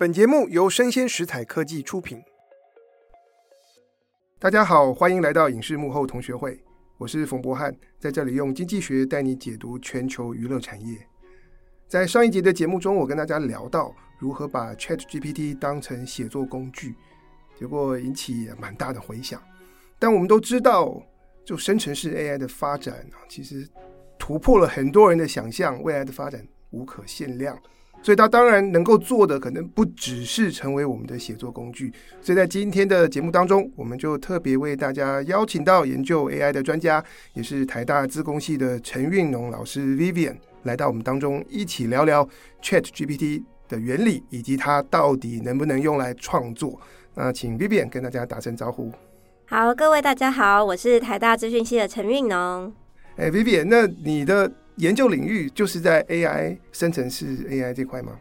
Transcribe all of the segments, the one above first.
本节目由生鲜食材科技出品。大家好，欢迎来到影视幕后同学会，我是冯博翰，在这里用经济学带你解读全球娱乐产业。在上一集的节目中，我跟大家聊到如何把 ChatGPT 当成写作工具，结果引起蛮大的回响。但我们都知道，就生成式 AI 的发展，其实突破了很多人的想象，未来的发展无可限量。所以它当然能够做的可能不只是成为我们的写作工具，所以在今天的节目当中，我们就特别为大家邀请到研究 AI 的专家，也是台大资工系的陈韵农老师 Vivian 来到我们当中，一起聊聊 ChatGPT 的原理以及它到底能不能用来创作。那请 Vivian 跟大家打声招呼。好，各位大家好，我是台大资讯系的陈韵农。哎，Vivian，那你的研究领域就是在 AI 生成式 AI 这块吗？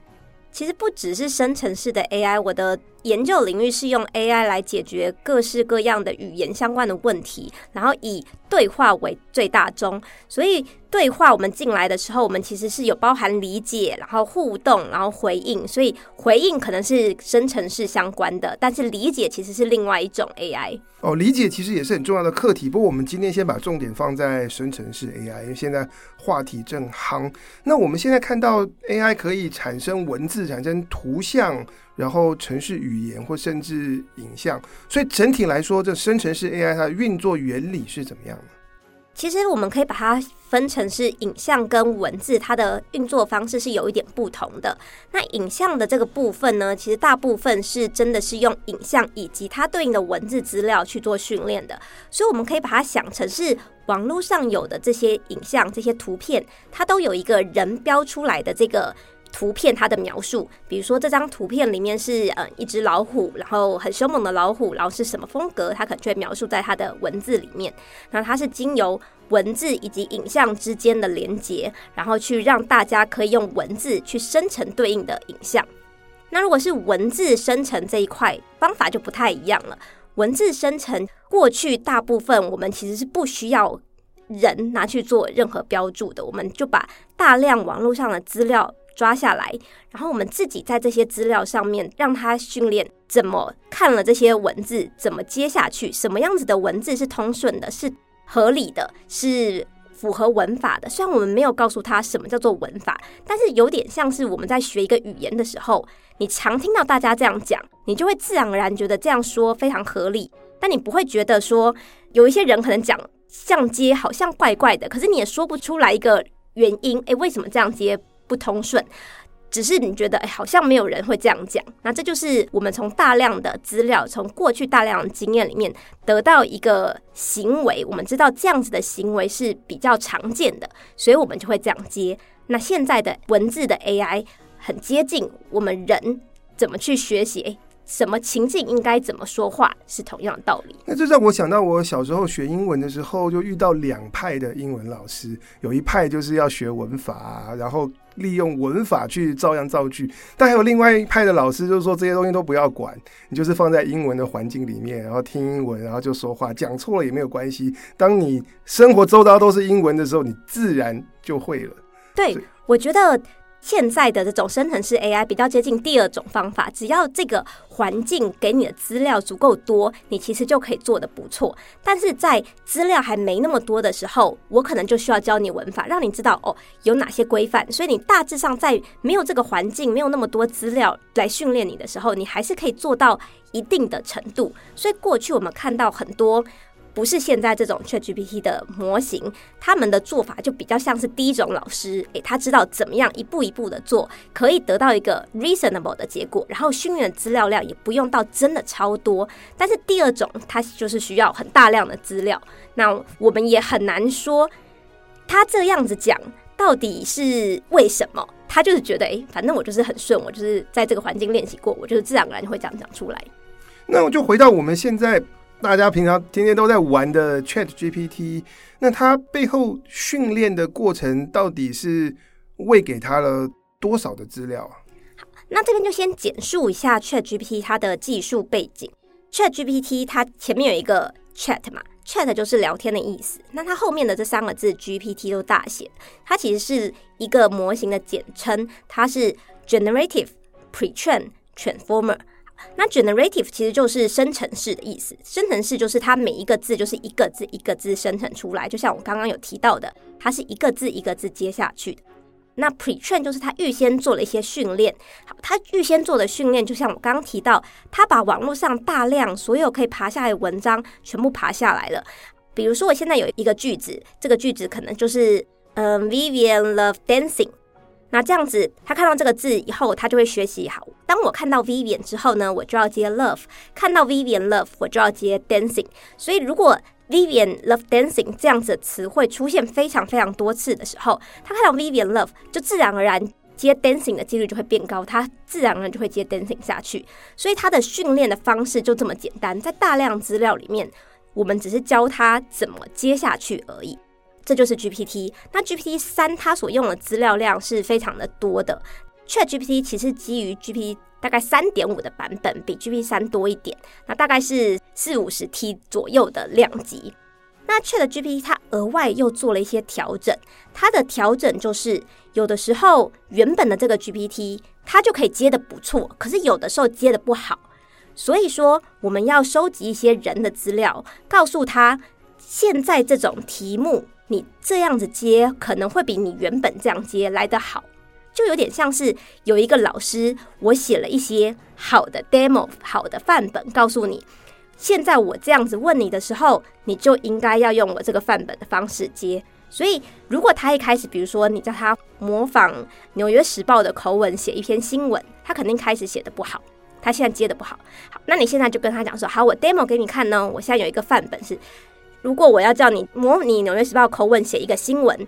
其实不只是生成式的 AI，我的研究领域是用 AI 来解决各式各样的语言相关的问题，然后以对话为最大宗，所以对话我们进来的时候，我们其实是有包含理解，然后互动，然后回应，所以回应可能是生成式相关的，但是理解其实是另外一种 AI。哦，理解其实也是很重要的课题。不过我们今天先把重点放在生成式 AI，因为现在话题正夯。那我们现在看到 AI 可以产生文字、产生图像，然后程式语言或甚至影像，所以整体来说，这生成式 AI 它的运作原理是怎么样的？其实我们可以把它分成是影像跟文字，它的运作方式是有一点不同的。那影像的这个部分呢，其实大部分是真的是用影像以及它对应的文字资料去做训练的，所以我们可以把它想成是网络上有的这些影像、这些图片，它都有一个人标出来的这个。图片它的描述，比如说这张图片里面是呃一只老虎，然后很凶猛的老虎，然后是什么风格，它可能就会描述在它的文字里面。那它是经由文字以及影像之间的连接，然后去让大家可以用文字去生成对应的影像。那如果是文字生成这一块方法就不太一样了。文字生成过去大部分我们其实是不需要人拿去做任何标注的，我们就把大量网络上的资料。抓下来，然后我们自己在这些资料上面让他训练怎么看了这些文字，怎么接下去，什么样子的文字是通顺的，是合理的，是符合文法的。虽然我们没有告诉他什么叫做文法，但是有点像是我们在学一个语言的时候，你常听到大家这样讲，你就会自然而然觉得这样说非常合理，但你不会觉得说有一些人可能讲像接好像怪怪的，可是你也说不出来一个原因，诶，为什么这样接？不通顺，只是你觉得哎，好像没有人会这样讲。那这就是我们从大量的资料，从过去大量的经验里面得到一个行为。我们知道这样子的行为是比较常见的，所以我们就会这样接。那现在的文字的 AI 很接近我们人怎么去学习。什么情境应该怎么说话是同样的道理。那这让我想到，我小时候学英文的时候，就遇到两派的英文老师。有一派就是要学文法，然后利用文法去照样造句；但还有另外一派的老师，就是说这些东西都不要管，你就是放在英文的环境里面，然后听英文，然后就说话，讲错了也没有关系。当你生活周遭都是英文的时候，你自然就会了。对，我觉得。现在的这种生成式 AI 比较接近第二种方法，只要这个环境给你的资料足够多，你其实就可以做得不错。但是在资料还没那么多的时候，我可能就需要教你文法，让你知道哦有哪些规范。所以你大致上在没有这个环境、没有那么多资料来训练你的时候，你还是可以做到一定的程度。所以过去我们看到很多。不是现在这种 ChatGPT 的模型，他们的做法就比较像是第一种老师，诶，他知道怎么样一步一步的做，可以得到一个 reasonable 的结果，然后训练的资料量也不用到真的超多。但是第二种，它就是需要很大量的资料，那我们也很难说他这样子讲到底是为什么，他就是觉得，诶，反正我就是很顺，我就是在这个环境练习过，我就是自然而然会这样讲出来。那我就回到我们现在。大家平常天天都在玩的 ChatGPT，那它背后训练的过程到底是喂给它了多少的资料啊？好，那这边就先简述一下 ChatGPT 它的技术背景。ChatGPT 它前面有一个 Chat 嘛，Chat 就是聊天的意思。那它后面的这三个字 GPT 都大写，它其实是一个模型的简称，它是 Generative Pre-trained transformer。那 generative 其实就是生成式的意思，生成式就是它每一个字就是一个字一个字生成出来，就像我刚刚有提到的，它是一个字一个字接下去的。那 pre-train 就是他预先做了一些训练，好，他预先做的训练就像我刚刚提到，他把网络上大量所有可以爬下来的文章全部爬下来了。比如说，我现在有一个句子，这个句子可能就是嗯，Vivian love dancing。那这样子，他看到这个字以后，他就会学习好。当我看到 Vivian 之后呢，我就要接 love；看到 Vivian love，我就要接 dancing。所以，如果 Vivian love dancing 这样子的词汇出现非常非常多次的时候，他看到 Vivian love，就自然而然接 dancing 的几率就会变高，他自然而然就会接 dancing 下去。所以，他的训练的方式就这么简单，在大量资料里面，我们只是教他怎么接下去而已。这就是 GPT。那 GPT 三它所用的资料量是非常的多的。ChatGPT 其实基于 GPT 大概三点五的版本，比 GPT 三多一点。那大概是四五十 T 左右的量级。那 ChatGPT 它额外又做了一些调整。它的调整就是有的时候原本的这个 GPT 它就可以接的不错，可是有的时候接的不好。所以说我们要收集一些人的资料，告诉他现在这种题目。你这样子接可能会比你原本这样接来得好，就有点像是有一个老师，我写了一些好的 demo、好的范本，告诉你，现在我这样子问你的时候，你就应该要用我这个范本的方式接。所以，如果他一开始，比如说你叫他模仿《纽约时报》的口吻写一篇新闻，他肯定开始写得不好，他现在接得不好。好，那你现在就跟他讲说，好，我 demo 给你看呢，我现在有一个范本是。如果我要叫你模拟《纽约时报》口吻写一个新闻，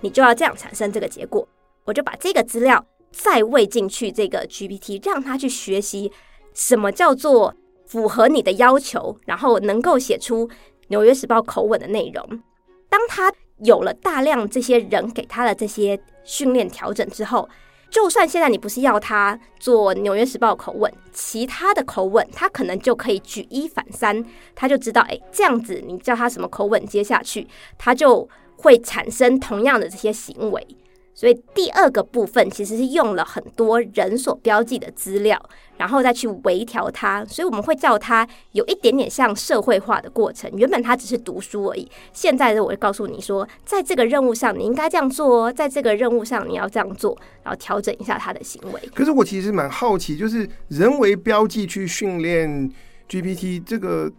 你就要这样产生这个结果。我就把这个资料再喂进去这个 GPT，让他去学习什么叫做符合你的要求，然后能够写出《纽约时报》口吻的内容。当他有了大量这些人给他的这些训练调整之后。就算现在你不是要他做《纽约时报》口吻，其他的口吻他可能就可以举一反三，他就知道，哎，这样子你叫他什么口吻接下去，他就会产生同样的这些行为。所以第二个部分其实是用了很多人所标记的资料，然后再去微调它。所以我们会叫它有一点点像社会化的过程。原本它只是读书而已，现在的，我就告诉你说，在这个任务上你应该这样做哦，在这个任务上你要这样做，然后调整一下它的行为。可是我其实蛮好奇，就是人为标记去训练 GPT 这个。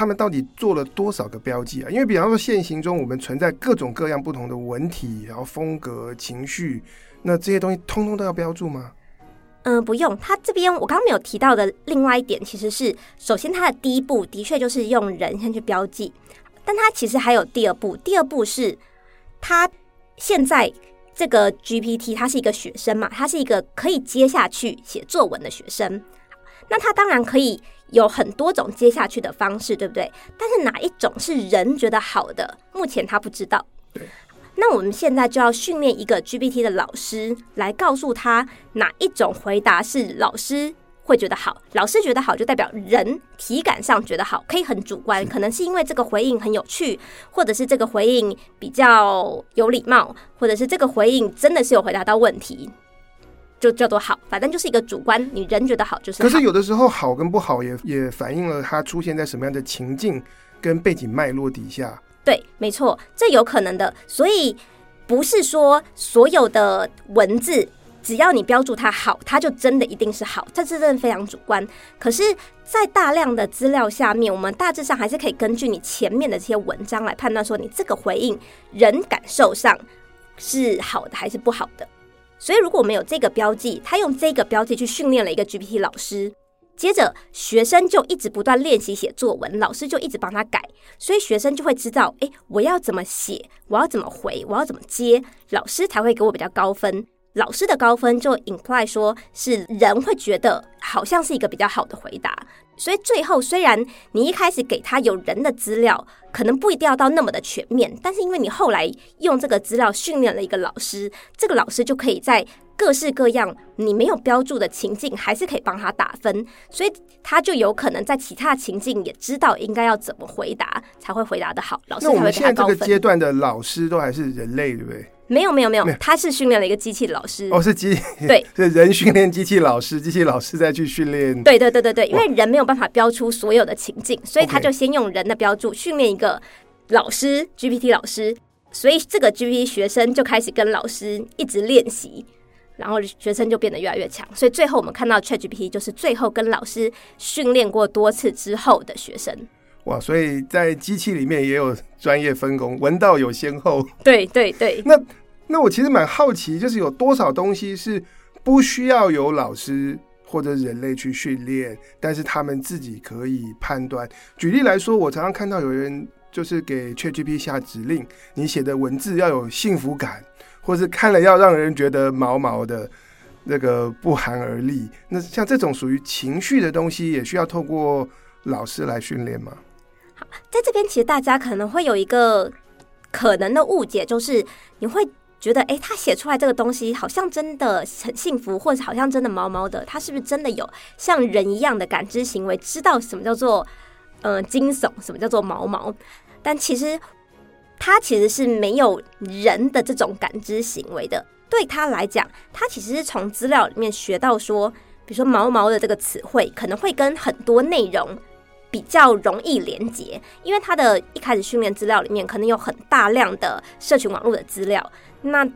他们到底做了多少个标记啊？因为比方说，现行中我们存在各种各样不同的文体，然后风格、情绪，那这些东西通通都要标注吗？嗯、不用。他这边我刚刚没有提到的另外一点，其实是首先它的第一步的确就是用人先去标记，但它其实还有第二步。第二步是它现在这个 GPT，它是一个学生嘛，它是一个可以接下去写作文的学生。那他当然可以有很多种接下去的方式，对不对？但是哪一种是人觉得好的，目前他不知道。对。那我们现在就要训练一个 GPT 的老师，来告诉他哪一种回答是老师会觉得好。老师觉得好，就代表人体感上觉得好，可以很主观，可能是因为这个回应很有趣，或者是这个回应比较有礼貌，或者是这个回应真的是有回答到问题。就叫做好，反正就是一个主观，你人觉得好就是好。可是有的时候好跟不好也也反映了它出现在什么样的情境跟背景脉络底下。对，没错，这有可能的。所以不是说所有的文字只要你标注它好，它就真的一定是好，这是真的非常主观。可是，在大量的资料下面，我们大致上还是可以根据你前面的这些文章来判断说，你这个回应人感受上是好的还是不好的。所以，如果我们有这个标记，他用这个标记去训练了一个 GPT 老师，接着学生就一直不断练习写作文，老师就一直帮他改，所以学生就会知道，诶，我要怎么写，我要怎么回，我要怎么接，老师才会给我比较高分。老师的高分就 imply 说是人会觉得好像是一个比较好的回答。所以最后，虽然你一开始给他有人的资料，可能不一定要到那么的全面，但是因为你后来用这个资料训练了一个老师，这个老师就可以在各式各样你没有标注的情境，还是可以帮他打分，所以他就有可能在其他情境也知道应该要怎么回答才会回答得好，老师才会给他高分。那我们现在这个阶段的老师都还是人类，对不对？没有没有没有，他是训练了一个机器老师。哦，是机对，是人训练机器老师，机器老师再去训练。对对对对对，因为人没有办法标出所有的情境，所以他就先用人的标注训练一个老师 GPT 老师，所以这个 GPT 学生就开始跟老师一直练习，然后学生就变得越来越强。所以最后我们看到 ChatGPT 就是最后跟老师训练过多次之后的学生。哇，所以在机器里面也有专业分工，文道有先后。对对对。那那我其实蛮好奇，就是有多少东西是不需要有老师或者人类去训练，但是他们自己可以判断。举例来说，我常常看到有人就是给 ChatGPT 下指令，你写的文字要有幸福感，或是看了要让人觉得毛毛的，那个不寒而栗。那像这种属于情绪的东西，也需要透过老师来训练吗？在这边，其实大家可能会有一个可能的误解，就是你会觉得，哎，他写出来这个东西好像真的很幸福，或者好像真的毛毛的，他是不是真的有像人一样的感知行为，知道什么叫做呃惊悚，什么叫做毛毛？但其实他其实是没有人的这种感知行为的。对他来讲，他其实是从资料里面学到说，比如说毛毛的这个词汇，可能会跟很多内容。比较容易连接，因为他的一开始训练资料里面可能有很大量的社群网络的资料，那。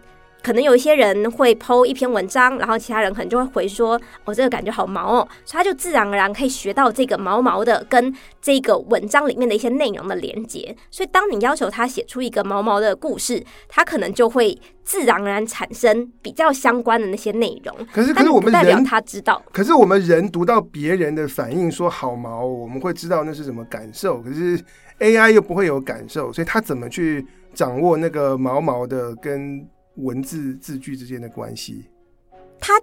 可能有一些人会 po 一篇文章，然后其他人可能就会回说：“哦，这个感觉好毛哦。”所以他就自然而然可以学到这个毛毛的跟这个文章里面的一些内容的连接。所以当你要求他写出一个毛毛的故事，他可能就会自然而然产生比较相关的那些内容。可是，可是我们人代表他知道，可是我们人读到别人的反应说好毛，我们会知道那是什么感受。可是 AI 又不会有感受，所以他怎么去掌握那个毛毛的跟？文字字句之间的关系，它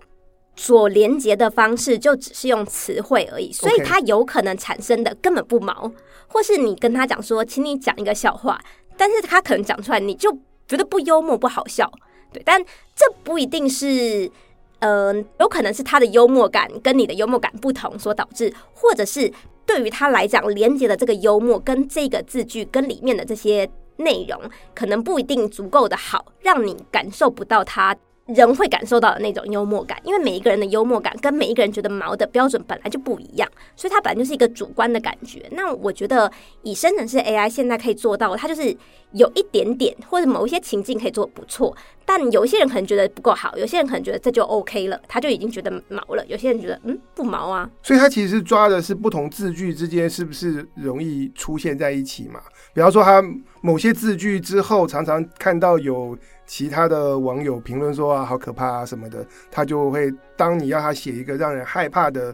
所连接的方式就只是用词汇而已，所以它有可能产生的根本不毛，或是你跟他讲说，请你讲一个笑话，但是他可能讲出来你就觉得不幽默不好笑，对，但这不一定是，嗯、呃，有可能是他的幽默感跟你的幽默感不同所导致，或者是对于他来讲，连接的这个幽默跟这个字句跟里面的这些。内容可能不一定足够的好，让你感受不到他人会感受到的那种幽默感，因为每一个人的幽默感跟每一个人觉得毛的标准本来就不一样，所以它本来就是一个主观的感觉。那我觉得以生成式 AI 现在可以做到，它就是有一点点或者某一些情境可以做不错，但有一些人可能觉得不够好，有些人可能觉得这就 OK 了，他就已经觉得毛了，有些人觉得嗯不毛啊。所以他其实抓的是不同字句之间是不是容易出现在一起嘛？比方说，他某些字句之后，常常看到有其他的网友评论说啊，好可怕啊什么的，他就会当你要他写一个让人害怕的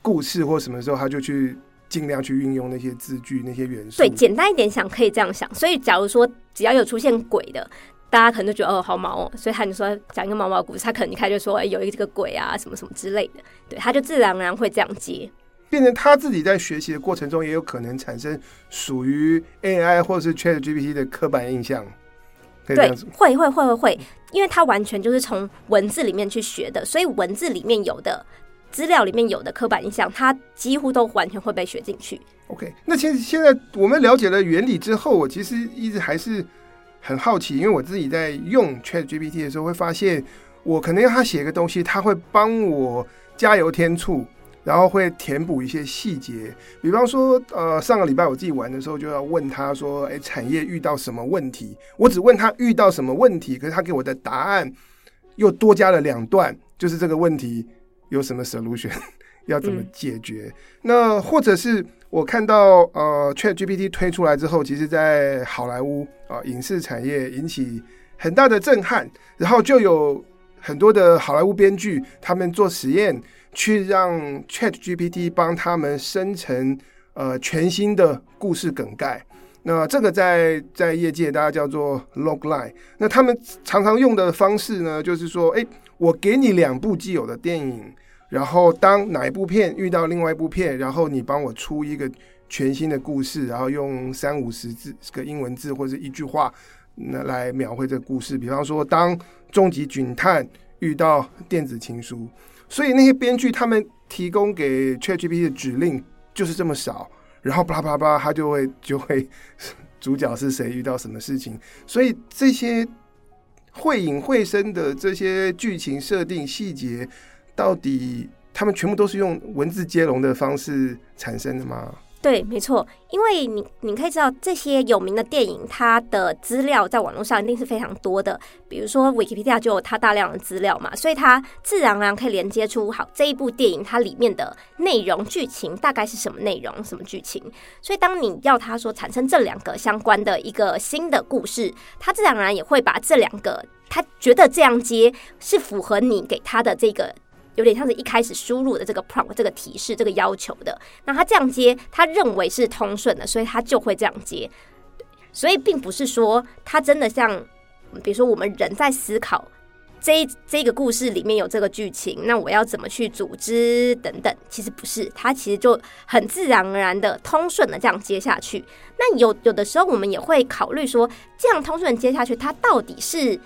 故事或什么时候，他就去尽量去运用那些字句那些元素。对，简单一点想可以这样想。所以，假如说只要有出现鬼的，大家可能就觉得哦，好毛哦。所以他就说讲一个毛毛的故事，他可能一开就说，哎，有一个鬼啊，什么什么之类的。对，他就自然而然会这样接。变成他自己在学习的过程中，也有可能产生属于 AI 或者是 ChatGPT 的刻板印象。对，会会会会会，因为他完全就是从文字里面去学的，所以文字里面有的资料里面有的刻板印象，他几乎都完全会被学进去。OK，那其实现在我们了解了原理之后，我其实一直还是很好奇，因为我自己在用 ChatGPT 的时候，会发现我可能要他写一个东西，他会帮我加油添醋。然后会填补一些细节，比方说，呃，上个礼拜我自己玩的时候，就要问他说，哎，产业遇到什么问题？我只问他遇到什么问题，可是他给我的答案又多加了两段，就是这个问题有什么 solution，要怎么解决？嗯、那或者是我看到呃，ChatGPT 推出来之后，其实在好莱坞啊、呃，影视产业引起很大的震撼，然后就有很多的好莱坞编剧他们做实验。去让 ChatGPT 帮他们生成呃全新的故事梗概，那这个在在业界大家叫做 logline。那他们常常用的方式呢，就是说，哎，我给你两部既有的电影，然后当哪一部片遇到另外一部片，然后你帮我出一个全新的故事，然后用三五十字个英文字或者一句话那来描绘这个故事。比方说，当终极警探遇到电子情书。所以那些编剧他们提供给 ChatGPT 的指令就是这么少，然后巴拉巴拉巴拉，他就会就会主角是谁遇到什么事情，所以这些会影会声的这些剧情设定细节，到底他们全部都是用文字接龙的方式产生的吗？对，没错，因为你你可以知道这些有名的电影，它的资料在网络上一定是非常多的。比如说，Wikipedia 就有它大量的资料嘛，所以它自然而然可以连接出好这一部电影它里面的内容剧情大概是什么内容、什么剧情。所以当你要它说产生这两个相关的一个新的故事，它自然而然也会把这两个他觉得这样接是符合你给他的这个。有点像是一开始输入的这个 prompt 这个提示这个要求的，那他这样接，他认为是通顺的，所以他就会这样接。所以并不是说他真的像，比如说我们人在思考这这个故事里面有这个剧情，那我要怎么去组织等等，其实不是，他其实就很自然而然的通顺的这样接下去。那有有的时候我们也会考虑说，这样通顺接下去，它到底是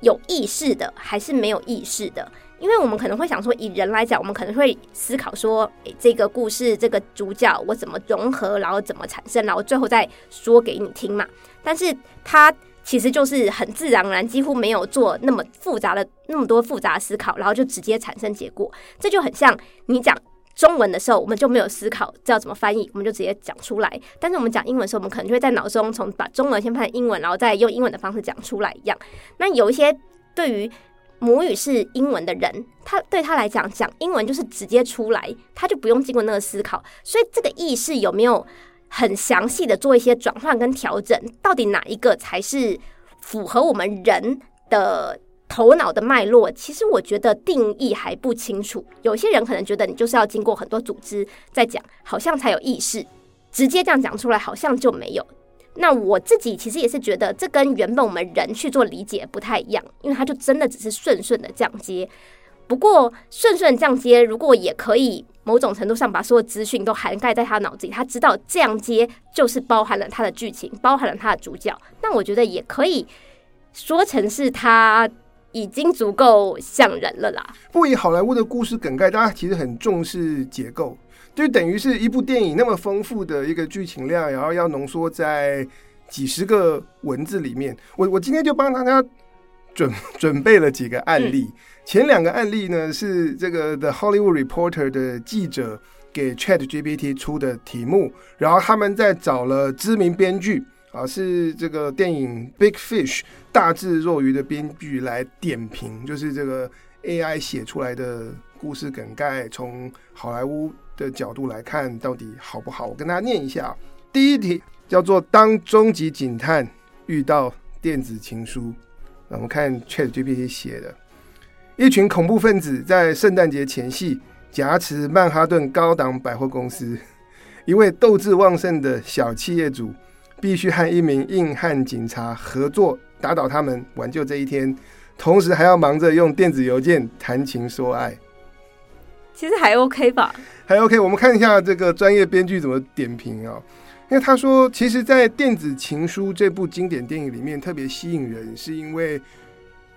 有意识的还是没有意识的？因为我们可能会想说，以人来讲，我们可能会思考说，诶，这个故事这个主角我怎么融合，然后怎么产生，然后最后再说给你听嘛。但是它其实就是很自然而然，几乎没有做那么复杂的那么多复杂思考，然后就直接产生结果。这就很像你讲中文的时候，我们就没有思考这要怎么翻译，我们就直接讲出来。但是我们讲英文的时候，我们可能就会在脑中从把中文先翻成英文，然后再用英文的方式讲出来一样。那有一些对于母语是英文的人，他对他来讲，讲英文就是直接出来，他就不用经过那个思考。所以这个意识有没有很详细的做一些转换跟调整？到底哪一个才是符合我们人的头脑的脉络？其实我觉得定义还不清楚。有些人可能觉得你就是要经过很多组织在讲，好像才有意识，直接这样讲出来好像就没有。那我自己其实也是觉得，这跟原本我们人去做理解不太一样，因为它就真的只是顺顺的这样接。不过顺顺这样接，如果也可以某种程度上把所有资讯都涵盖在他脑子里，他知道这样接就是包含了他的剧情，包含了他的主角，那我觉得也可以说成是他已经足够像人了啦。不以好莱坞的故事梗概，大家其实很重视结构。就等于是一部电影那么丰富的一个剧情量，然后要浓缩在几十个文字里面。我我今天就帮大家准准备了几个案例。前两个案例呢是这个 The Hollywood Reporter 的记者给 ChatGPT 出的题目，然后他们在找了知名编剧啊，是这个电影 Big Fish 大智若愚的编剧来点评，就是这个 AI 写出来的故事梗概，从好莱坞。的角度来看，到底好不好？我跟大家念一下。第一题叫做“当终极警探遇到电子情书”。我们看 ChatGPT 写的：一群恐怖分子在圣诞节前夕挟持曼哈顿高档百货公司，一位斗志旺盛的小企业主必须和一名硬汉警察合作打倒他们，挽救这一天，同时还要忙着用电子邮件谈情说爱。其实还 OK 吧，还 OK。我们看一下这个专业编剧怎么点评啊？因为他说，其实，在《电子情书》这部经典电影里面，特别吸引人，是因为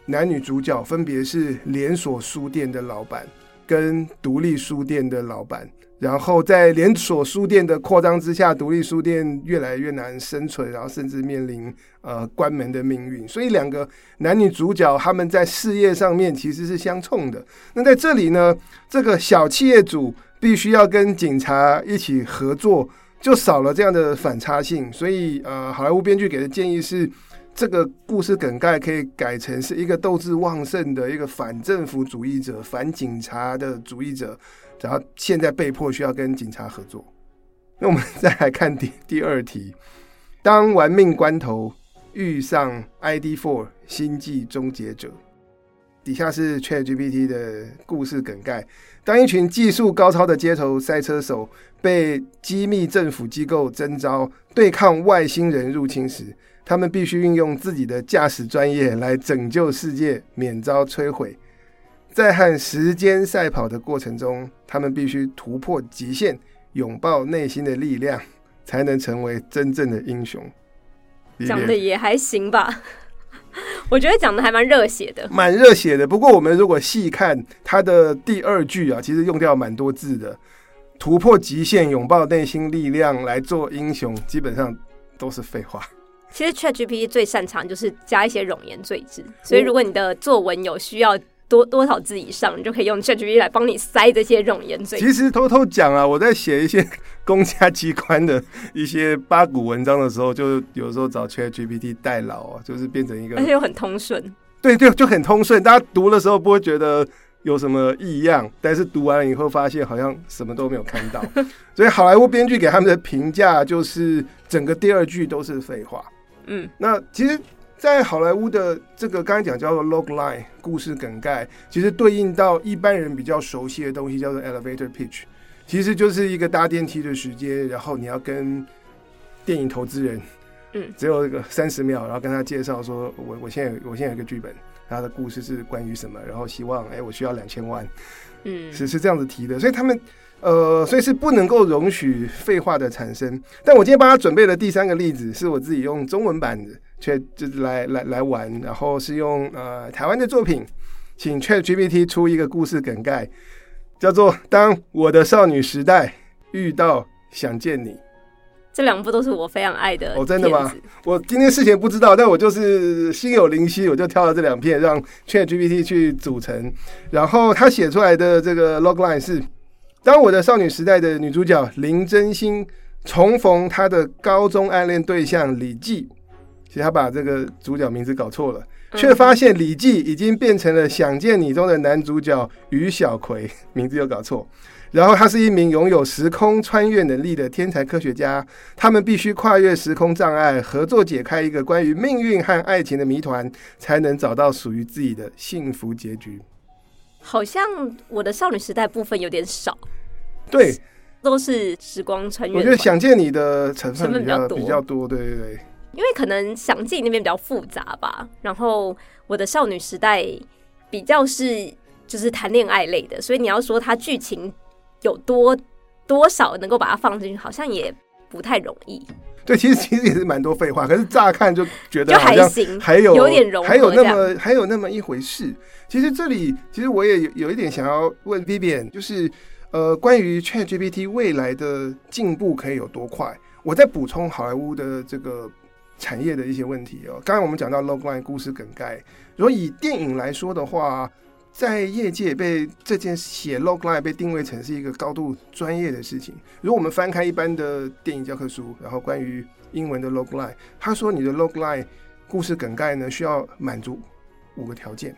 男女主角分别是连锁书店的老板跟独立书店的老板。然后在连锁书店的扩张之下，独立书店越来越难生存，然后甚至面临呃关门的命运。所以两个男女主角他们在事业上面其实是相冲的。那在这里呢，这个小企业主必须要跟警察一起合作，就少了这样的反差性。所以呃，好莱坞编剧给的建议是，这个故事梗概可以改成是一个斗志旺盛的一个反政府主义者、反警察的主义者。然后现在被迫需要跟警察合作。那我们再来看第第二题：当玩命关头遇上 ID4 星际终结者，底下是 ChatGPT 的故事梗概。当一群技术高超的街头赛车手被机密政府机构征召对抗外星人入侵时，他们必须运用自己的驾驶专业来拯救世界，免遭摧毁。在和时间赛跑的过程中，他们必须突破极限，拥抱内心的力量，才能成为真正的英雄。讲的也还行吧，我觉得讲的还蛮热血的，蛮热血的。不过我们如果细看他的第二句啊，其实用掉蛮多字的，突破极限，拥抱内心力量来做英雄，基本上都是废话。其实 ChatGPT 最擅长就是加一些冗言赘字，所以如果你的作文有需要多多少字以上，你就可以用 ChatGPT 来帮你塞这些冗言赘字。其实偷偷讲啊，我在写一些 公家机关的一些八股文章的时候，就有时候找 ChatGPT 代劳啊，就是变成一个，而且又很通顺。对对，就很通顺，大家读的时候不会觉得有什么异样，但是读完了以后发现好像什么都没有看到。所以好莱坞编剧给他们的评价就是整个第二句都是废话。嗯，那其实，在好莱坞的这个刚才讲叫做 log line 故事梗概，其实对应到一般人比较熟悉的东西叫做 elevator pitch，其实就是一个搭电梯的时间，然后你要跟电影投资人。嗯，只有一个三十秒，然后跟他介绍说，我我现在我现在有一个剧本，他的故事是关于什么，然后希望哎，我需要两千万，嗯，是是这样子提的，所以他们呃，所以是不能够容许废话的产生。但我今天帮他准备的第三个例子，是我自己用中文版的，却就是来来来玩，然后是用呃台湾的作品，请 ChatGPT 出一个故事梗概，叫做《当我的少女时代遇到想见你》。这两部都是我非常爱的。哦，真的吗？我今天事前不知道，但我就是心有灵犀，我就挑了这两片让 ChatGPT 去组成。然后他写出来的这个 logline 是：当我的少女时代的女主角林真心重逢她的高中暗恋对象李记，其实他把这个主角名字搞错了，却发现李记已经变成了《想见你》中的男主角于小葵，名字又搞错。然后他是一名拥有时空穿越能力的天才科学家，他们必须跨越时空障碍，合作解开一个关于命运和爱情的谜团，才能找到属于自己的幸福结局。好像我的少女时代部分有点少，对，都是时光穿越。我觉得想见你的成分比较，成分比较多，比较多，对对对。因为可能想见你那边比较复杂吧，然后我的少女时代比较是就是谈恋爱类的，所以你要说它剧情。有多多少能够把它放进去，好像也不太容易。对，其实其实也是蛮多废话，可是乍看就觉得好像还有有点融合，还有那么还有那么一回事。其实这里其实我也有有一点想要问 Vivian，就是呃，关于 ChatGPT 未来的进步可以有多快？我再补充好莱坞的这个产业的一些问题哦。刚才我们讲到 logline 故事梗概，如果以电影来说的话。在业界被这件写 logline 被定位成是一个高度专业的事情。如果我们翻开一般的电影教科书，然后关于英文的 logline，他说你的 logline 故事梗概呢，需要满足五个条件。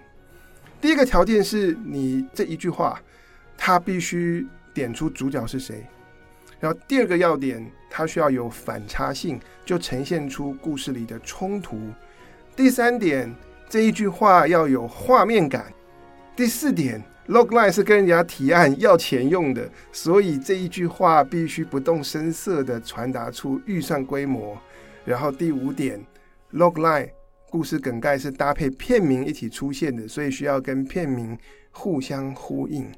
第一个条件是你这一句话，它必须点出主角是谁。然后第二个要点，它需要有反差性，就呈现出故事里的冲突。第三点，这一句话要有画面感。第四点，logline 是跟人家提案要钱用的，所以这一句话必须不动声色地传达出预算规模。然后第五点，logline 故事梗概是搭配片名一起出现的，所以需要跟片名互相呼应。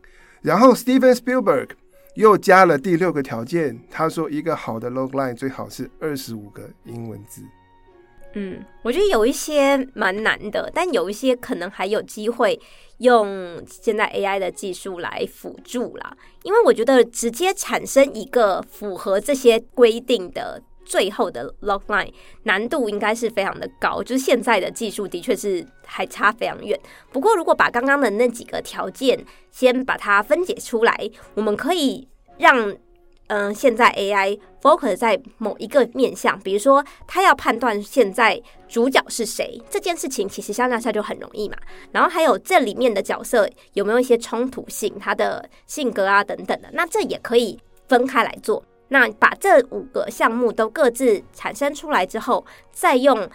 然后 Steven Spielberg 又加了第六个条件，他说一个好的 logline 最好是二十五个英文字。嗯，我觉得有一些蛮难的，但有一些可能还有机会用现在 AI 的技术来辅助啦。因为我觉得直接产生一个符合这些规定的最后的 logline 难度应该是非常的高，就是现在的技术的确是还差非常远。不过如果把刚刚的那几个条件先把它分解出来，我们可以让。嗯，现在 AI focus 在某一个面向，比如说他要判断现在主角是谁，这件事情其实相较下就很容易嘛。然后还有这里面的角色有没有一些冲突性，他的性格啊等等的，那这也可以分开来做。那把这五个项目都各自产生出来之后，再用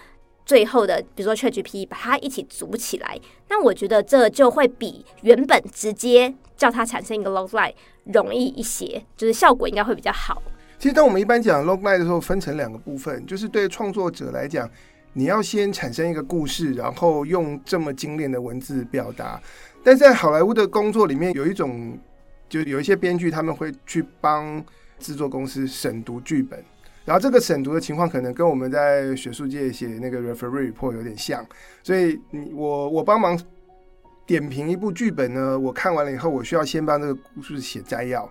最后的，比如说 ChatGPT 把它一起组起来，那我觉得这就会比原本直接叫它产生一个 logline 容易一些，就是效果应该会比较好。其实，当我们一般讲 logline 的时候，分成两个部分，就是对创作者来讲，你要先产生一个故事，然后用这么精炼的文字表达。但在好莱坞的工作里面，有一种，就有一些编剧他们会去帮制作公司审读剧本，然后这个审读的情况可能跟我们在学术界写那个 referee report 有点像，所以你我我帮忙。点评一部剧本呢，我看完了以后，我需要先帮这个故事写摘要，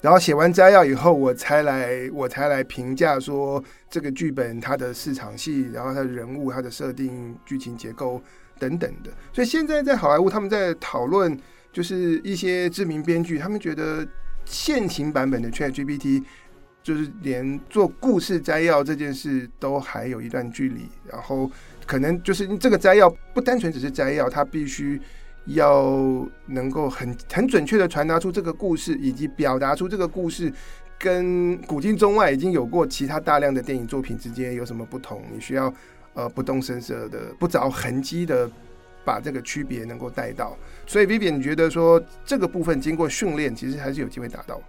然后写完摘要以后，我才来我才来评价说这个剧本它的四场戏，然后它的人物、它的设定、剧情结构等等的。所以现在在好莱坞，他们在讨论，就是一些知名编剧，他们觉得现行版本的 ChatGPT，就是连做故事摘要这件事都还有一段距离，然后可能就是这个摘要不单纯只是摘要，它必须。要能够很很准确的传达出这个故事，以及表达出这个故事跟古今中外已经有过其他大量的电影作品之间有什么不同？你需要呃不动声色的、不着痕迹的把这个区别能够带到。所以 Vivian，你觉得说这个部分经过训练，其实还是有机会达到？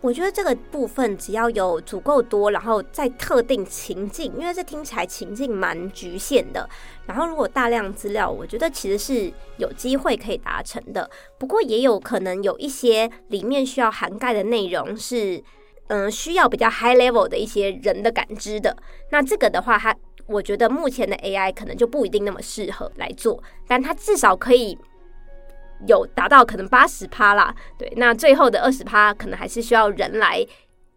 我觉得这个部分只要有足够多，然后在特定情境，因为这听起来情境蛮局限的。然后如果大量资料，我觉得其实是有机会可以达成的。不过也有可能有一些里面需要涵盖的内容是，嗯、需要比较 high level 的一些人的感知的。那这个的话，它我觉得目前的 AI 可能就不一定那么适合来做，但它至少可以。有达到可能八十趴啦，对，那最后的二十趴可能还是需要人来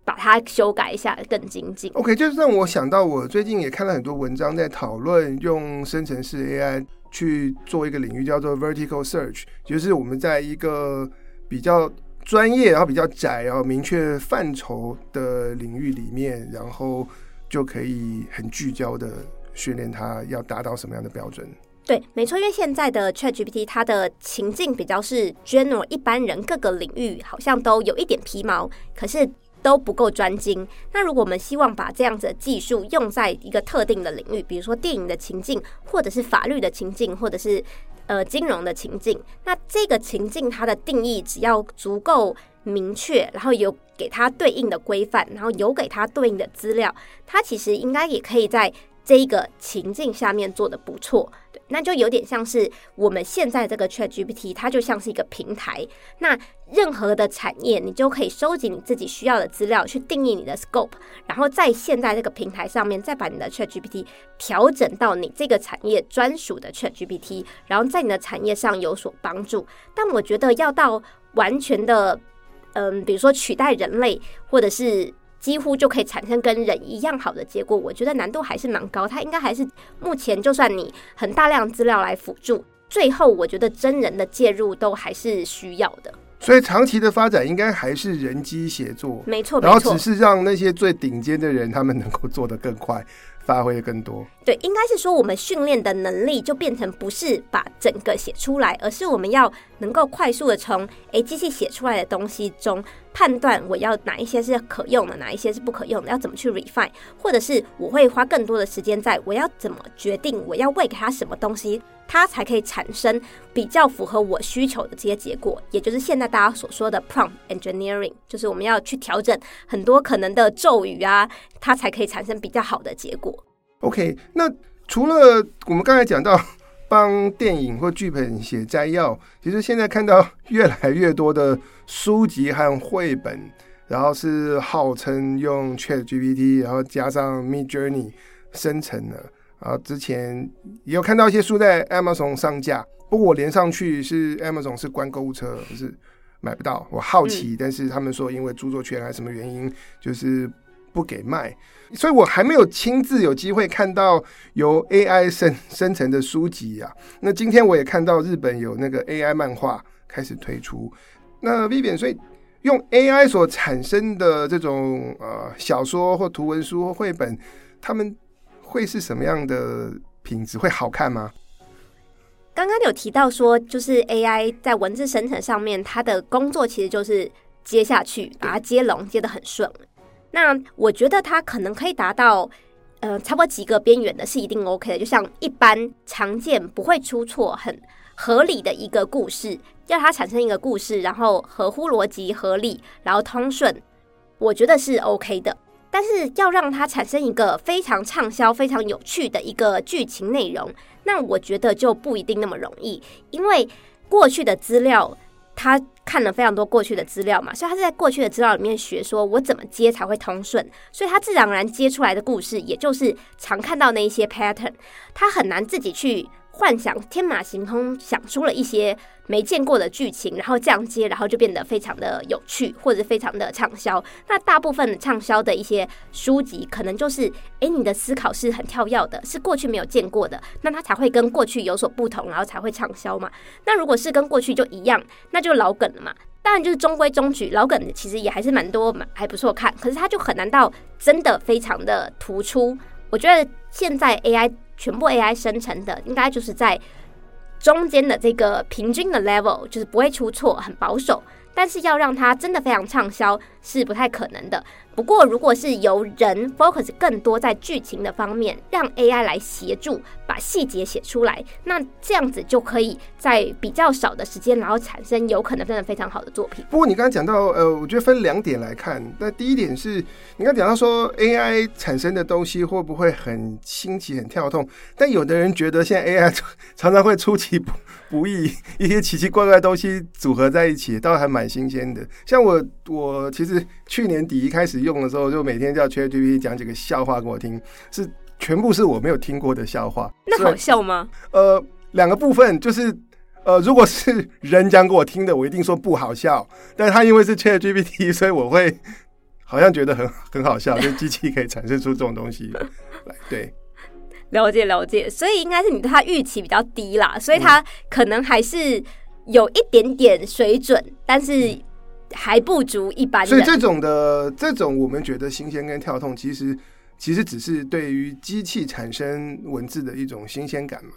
把它修改一下，更精进。OK，就是让我想到，我最近也看了很多文章在讨论用生成式 AI 去做一个领域，叫做 Vertical Search，就是我们在一个比较专业、然后比较窄、然后明确范畴的领域里面，然后就可以很聚焦的训练它要达到什么样的标准。对，没错，因为现在的 ChatGPT 它的情境比较是 general，一般人各个领域好像都有一点皮毛，可是都不够专精。那如果我们希望把这样子的技术用在一个特定的领域，比如说电影的情境，或者是法律的情境，或者是呃金融的情境，那这个情境它的定义只要足够明确，然后有给它对应的规范，然后有给它对应的资料，它其实应该也可以在这一个情境下面做得不错。对那就有点像是我们现在这个 ChatGPT，它就像是一个平台。那任何的产业，你就可以收集你自己需要的资料，去定义你的 scope，然后在现在这个平台上面，再把你的 ChatGPT 调整到你这个产业专属的 ChatGPT，然后在你的产业上有所帮助。但我觉得要到完全的，嗯，比如说取代人类，或者是。几乎就可以产生跟人一样好的结果，我觉得难度还是蛮高。它应该还是目前，就算你很大量资料来辅助，最后我觉得真人的介入都还是需要的。所以长期的发展应该还是人机协作，没错。然后只是让那些最顶尖的人，他们能够做得更快。发挥的更多，对，应该是说我们训练的能力就变成不是把整个写出来，而是我们要能够快速的从诶机器写出来的东西中判断我要哪一些是可用的，哪一些是不可用的，要怎么去 refine，或者是我会花更多的时间在我要怎么决定我要喂给他什么东西，它才可以产生比较符合我需求的这些结果，也就是现在大家所说的 prompt engineering，就是我们要去调整很多可能的咒语啊，它才可以产生比较好的结果。OK，那除了我们刚才讲到帮电影或剧本写摘要，其实现在看到越来越多的书籍和绘本，然后是号称用 ChatGPT，然后加上 Midjourney 生成的。然后之前也有看到一些书在 Amazon 上架，不过我连上去是 Amazon 是关购物车，不是买不到。我好奇，嗯、但是他们说因为著作权还是什么原因，就是不给卖。所以我还没有亲自有机会看到由 AI 生生成的书籍啊。那今天我也看到日本有那个 AI 漫画开始推出。那 Vivian，所以用 AI 所产生的这种呃小说或图文书或绘本，他们会是什么样的品质？会好看吗？刚刚有提到说，就是 AI 在文字生成上面，它的工作其实就是接下去把它接龙接得很顺。那我觉得它可能可以达到，呃，差不多几个边缘的是一定 OK 的。就像一般常见不会出错、很合理的一个故事，要它产生一个故事，然后合乎逻辑、合理，然后通顺，我觉得是 OK 的。但是要让它产生一个非常畅销、非常有趣的一个剧情内容，那我觉得就不一定那么容易，因为过去的资料。他看了非常多过去的资料嘛，所以他是在过去的资料里面学，说我怎么接才会通顺，所以他自然而然接出来的故事，也就是常看到那一些 pattern，他很难自己去幻想天马行空想出了一些没见过的剧情，然后这样接，然后就变得非常的有趣，或者非常的畅销。那大部分畅销的一些书籍，可能就是，诶，你的思考是很跳跃的，是过去没有见过的，那它才会跟过去有所不同，然后才会畅销嘛。那如果是跟过去就一样，那就老梗了嘛。当然就是中规中矩，老梗其实也还是蛮多，蛮还不错看。可是它就很难到真的非常的突出。我觉得现在 AI 全部 AI 生成的，应该就是在中间的这个平均的 level，就是不会出错，很保守。但是要让它真的非常畅销是不太可能的。不过，如果是由人 focus 更多在剧情的方面，让 AI 来协助把细节写出来，那这样子就可以在比较少的时间，然后产生有可能真的非常好的作品。不过，你刚刚讲到，呃，我觉得分两点来看。那第一点是你刚讲到说 AI 产生的东西会不会很新奇、很跳动？但有的人觉得现在 AI 常常会出其不不意，一些奇奇怪怪的东西组合在一起，倒还蛮新鲜的。像我，我其实去年底一开始。用的时候就每天叫 ChatGPT 讲几个笑话给我听，是全部是我没有听过的笑话。那好笑吗？呃，两个部分就是，呃，如果是人讲给我听的，我一定说不好笑。但是他因为是 ChatGPT，所以我会好像觉得很很好笑，就机器可以产生出这种东西 来。对，了解了解，所以应该是你对他预期比较低啦，所以他可能还是有一点点水准，但是。嗯还不足一般，所以这种的这种我们觉得新鲜跟跳痛，其实其实只是对于机器产生文字的一种新鲜感嘛。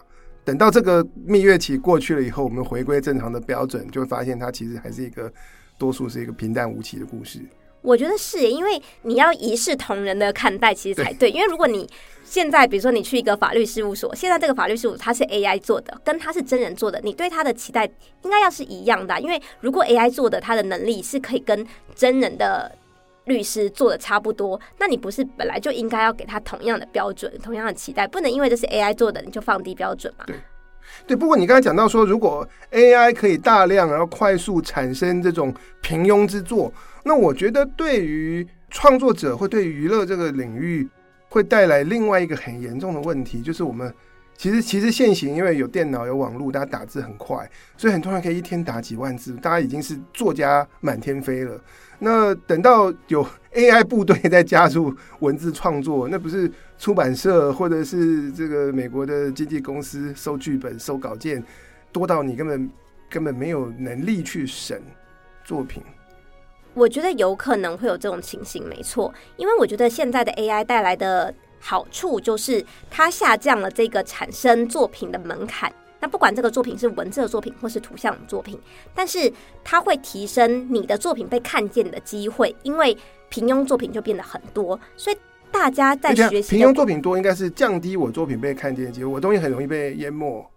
等到这个蜜月期过去了以后，我们回归正常的标准，就会发现它其实还是一个多数是一个平淡无奇的故事。我觉得是，因为你要一视同仁的看待，其实才对。因为如果你现在，比如说你去一个法律事务所，现在这个法律事务它是 AI 做的，跟它是真人做的，你对它的期待应该要是一样的。因为如果 AI 做的，它的能力是可以跟真人的律师做的差不多，那你不是本来就应该要给他同样的标准、同样的期待，不能因为这是 AI 做的，你就放低标准嘛？对，不过你刚才讲到说，如果 AI 可以大量然后快速产生这种平庸之作。那我觉得，对于创作者或对娱乐这个领域，会带来另外一个很严重的问题，就是我们其实其实现行，因为有电脑有网络，大家打字很快，所以很多人可以一天打几万字，大家已经是作家满天飞了。那等到有 AI 部队在加入文字创作，那不是出版社或者是这个美国的经纪公司收剧本、收稿件多到你根本根本没有能力去审作品。我觉得有可能会有这种情形，没错，因为我觉得现在的 AI 带来的好处就是它下降了这个产生作品的门槛。那不管这个作品是文字的作品或是图像的作品，但是它会提升你的作品被看见的机会，因为平庸作品就变得很多，所以大家在学习平庸作品多，应该是降低我作品被看见的机会，我东西很容易被淹没。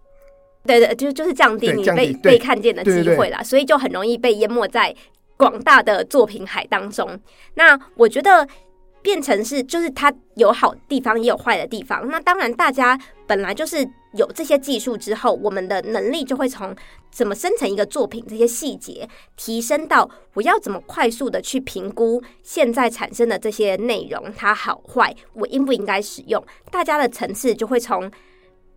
对对，就就是降低你被被看见的机会啦，所以就很容易被淹没在。广大的作品海当中，那我觉得变成是，就是它有好地方，也有坏的地方。那当然，大家本来就是有这些技术之后，我们的能力就会从怎么生成一个作品这些细节，提升到我要怎么快速的去评估现在产生的这些内容，它好坏，我应不应该使用？大家的层次就会从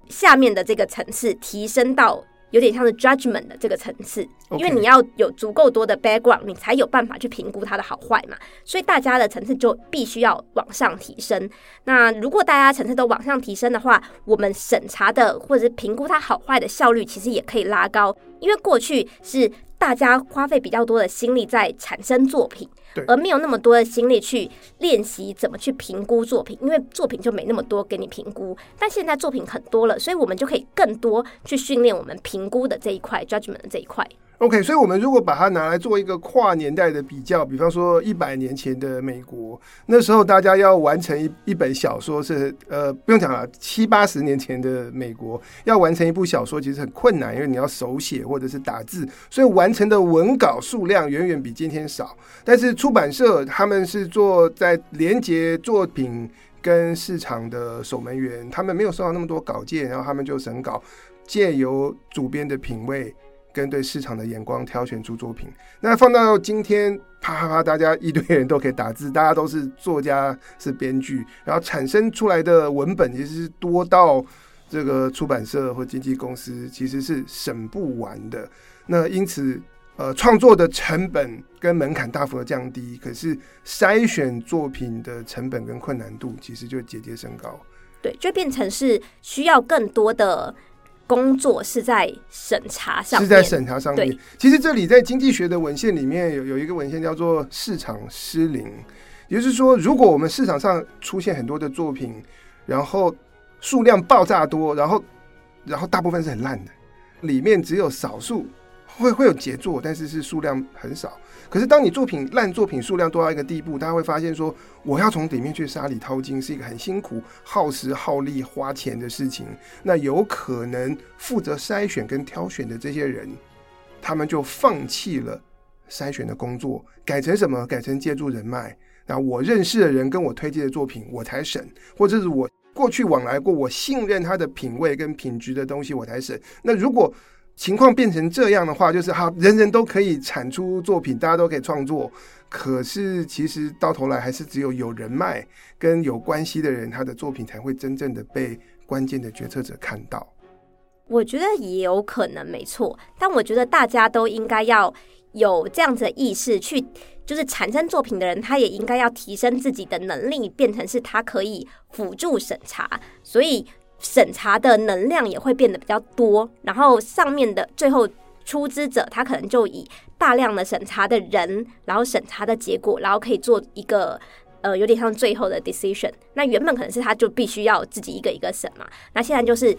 下面的这个层次提升到。有点像是 judgment 的这个层次，因为你要有足够多的 background，你才有办法去评估它的好坏嘛。所以大家的层次就必须要往上提升。那如果大家层次都往上提升的话，我们审查的或者是评估它好坏的效率其实也可以拉高，因为过去是。大家花费比较多的心力在产生作品，而没有那么多的心力去练习怎么去评估作品，因为作品就没那么多给你评估。但现在作品很多了，所以我们就可以更多去训练我们评估的这一块，judgment 的这一块。OK，所以，我们如果把它拿来做一个跨年代的比较，比方说一百年前的美国，那时候大家要完成一一本小说是呃不用讲了，七八十年前的美国要完成一部小说其实很困难，因为你要手写或者是打字，所以完成的文稿数量远远比今天少。但是出版社他们是做在连接作品跟市场的守门员，他们没有收到那么多稿件，然后他们就审稿，借由主编的品味。跟对市场的眼光挑选出作品，那放到今天，啪啪啪，大家一堆人都可以打字，大家都是作家，是编剧，然后产生出来的文本其实是多到这个出版社或经纪公司其实是审不完的。那因此，呃，创作的成本跟门槛大幅的降低，可是筛选作品的成本跟困难度其实就节节升高。对，就变成是需要更多的工作是在审查上面，是在审查上面。其实这里在经济学的文献里面有有一个文献叫做市场失灵，也就是说，如果我们市场上出现很多的作品，然后数量爆炸多，然后然后大部分是很烂的。里面只有少数会会有杰作，但是是数量很少。可是当你作品烂作品数量多到一个地步，大家会发现说，我要从里面去沙里淘金是一个很辛苦、耗时耗力、花钱的事情。那有可能负责筛选跟挑选的这些人，他们就放弃了筛选的工作，改成什么？改成借助人脉。那我认识的人跟我推荐的作品，我才审，或者是我。过去往来过，我信任他的品味跟品质的东西，我才审。那如果情况变成这样的话，就是哈，人人都可以产出作品，大家都可以创作。可是其实到头来，还是只有有人脉跟有关系的人，他的作品才会真正的被关键的决策者看到。我觉得也有可能没错，但我觉得大家都应该要有这样子的意识去。就是产生作品的人，他也应该要提升自己的能力，变成是他可以辅助审查，所以审查的能量也会变得比较多。然后上面的最后出资者，他可能就以大量的审查的人，然后审查的结果，然后可以做一个呃有点像最后的 decision。那原本可能是他就必须要自己一个一个审嘛，那现在就是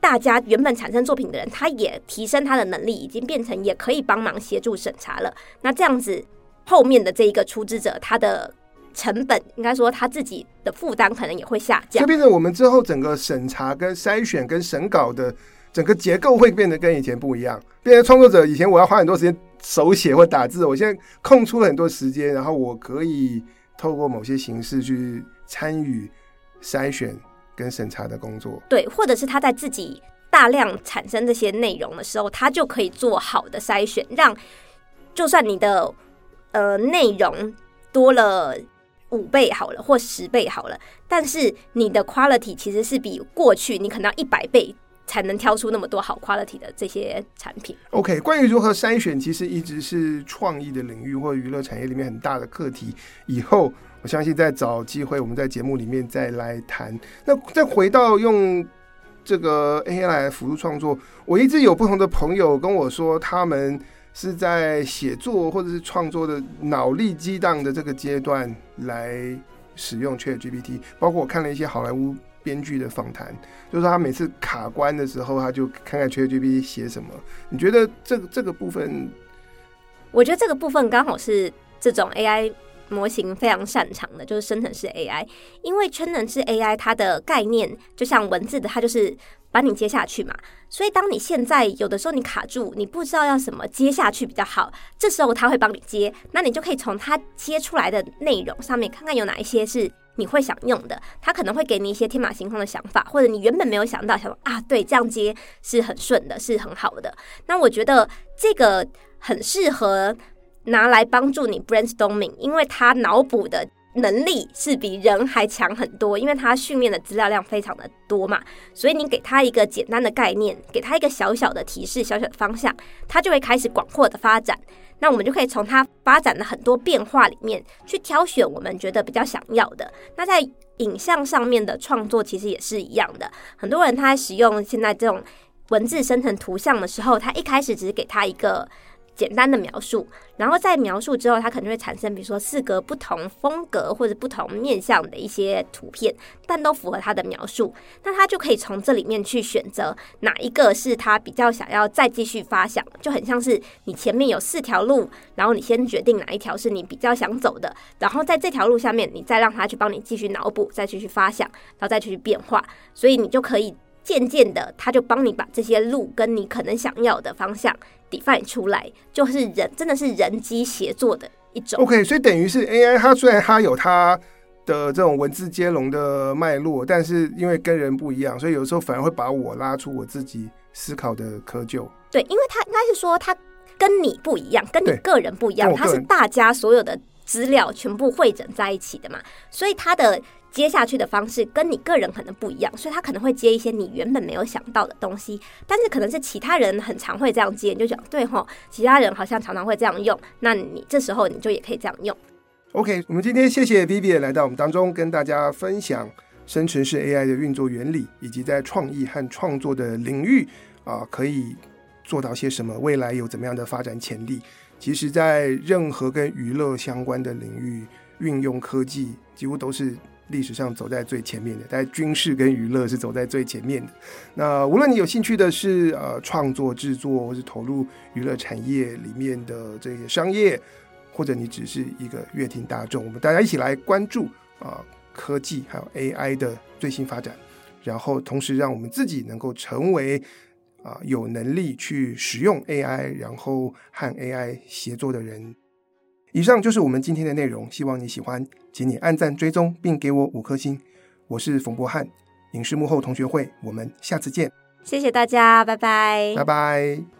大家原本产生作品的人，他也提升他的能力，已经变成也可以帮忙协助审查了。那这样子。后面的这一个出资者，他的成本应该说他自己的负担可能也会下降，就变成我们之后整个审查、跟筛选、跟审稿的整个结构会变得跟以前不一样。变成创作者，以前我要花很多时间手写或打字，我现在空出了很多时间，然后我可以透过某些形式去参与筛选跟审查的工作。对，或者是他在自己大量产生这些内容的时候，他就可以做好的筛选，让就算你的。呃，内容多了五倍好了，或十倍好了，但是你的 quality 其实是比过去你可能要一百倍才能挑出那么多好 quality 的这些产品。OK，关于如何筛选，其实一直是创意的领域或娱乐产业里面很大的课题。以后我相信再找机会，我们在节目里面再来谈。那再回到用这个 AI 来辅助创作，我一直有不同的朋友跟我说，他们。是在写作或者是创作的脑力激荡的这个阶段来使用 ChatGPT，包括我看了一些好莱坞编剧的访谈，就是说他每次卡关的时候，他就看看 ChatGPT 写什么。你觉得这个这个部分？我觉得这个部分刚好是这种 AI 模型非常擅长的，就是生成式 AI，因为生成式 AI 它的概念就像文字的，它就是。把你接下去嘛，所以当你现在有的时候你卡住，你不知道要什么接下去比较好，这时候它会帮你接，那你就可以从它接出来的内容上面看看有哪一些是你会想用的，他可能会给你一些天马行空的想法，或者你原本没有想到，想啊，对，这样接是很顺的，是很好的。那我觉得这个很适合拿来帮助你 brainstorming，因为他脑补的。能力是比人还强很多，因为他训练的资料量非常的多嘛，所以你给他一个简单的概念，给他一个小小的提示、小小的方向，他就会开始广阔的发展。那我们就可以从他发展的很多变化里面去挑选我们觉得比较想要的。那在影像上面的创作其实也是一样的，很多人他在使用现在这种文字生成图像的时候，他一开始只是给他一个。简单的描述，然后在描述之后，它可能会产生，比如说四个不同风格或者不同面向的一些图片，但都符合它的描述。那他就可以从这里面去选择哪一个是他比较想要再继续发想，就很像是你前面有四条路，然后你先决定哪一条是你比较想走的，然后在这条路下面，你再让他去帮你继续脑补，再继续发想，然后再继续变化，所以你就可以。渐渐的，他就帮你把这些路跟你可能想要的方向 define 出来，就是人真的是人机协作的一种。OK，所以等于是 AI，它虽然它有它的这种文字接龙的脉络，但是因为跟人不一样，所以有时候反而会把我拉出我自己思考的窠臼。对，因为它应该是说它跟你不一样，跟你个人不一样，它是大家所有的资料全部汇整在一起的嘛，所以它的接下去的方式跟你个人可能不一样，所以他可能会接一些你原本没有想到的东西，但是可能是其他人很常会这样接，你就讲对吼，其他人好像常常会这样用，那你这时候你就也可以这样用。OK，我们今天谢谢 Vivi 来到我们当中，跟大家分享生成式 AI 的运作原理，以及在创意和创作的领域啊，可以做到些什么，未来有怎么样的发展潜力。其实，在任何跟娱乐相关的领域，运用科技几乎都是。历史上走在最前面的，在军事跟娱乐是走在最前面的。那无论你有兴趣的是呃创作制作，或是投入娱乐产业里面的这些商业，或者你只是一个乐听大众，我们大家一起来关注啊、科技还有 AI 的最新发展，然后同时让我们自己能够成为啊、有能力去使用 AI，然后和 AI 协作的人。以上就是我们今天的内容，希望你喜欢，请你按赞追踪并给我五颗星。我是冯博翰，影视幕后同学会，我们下次见。谢谢大家，拜拜，拜拜。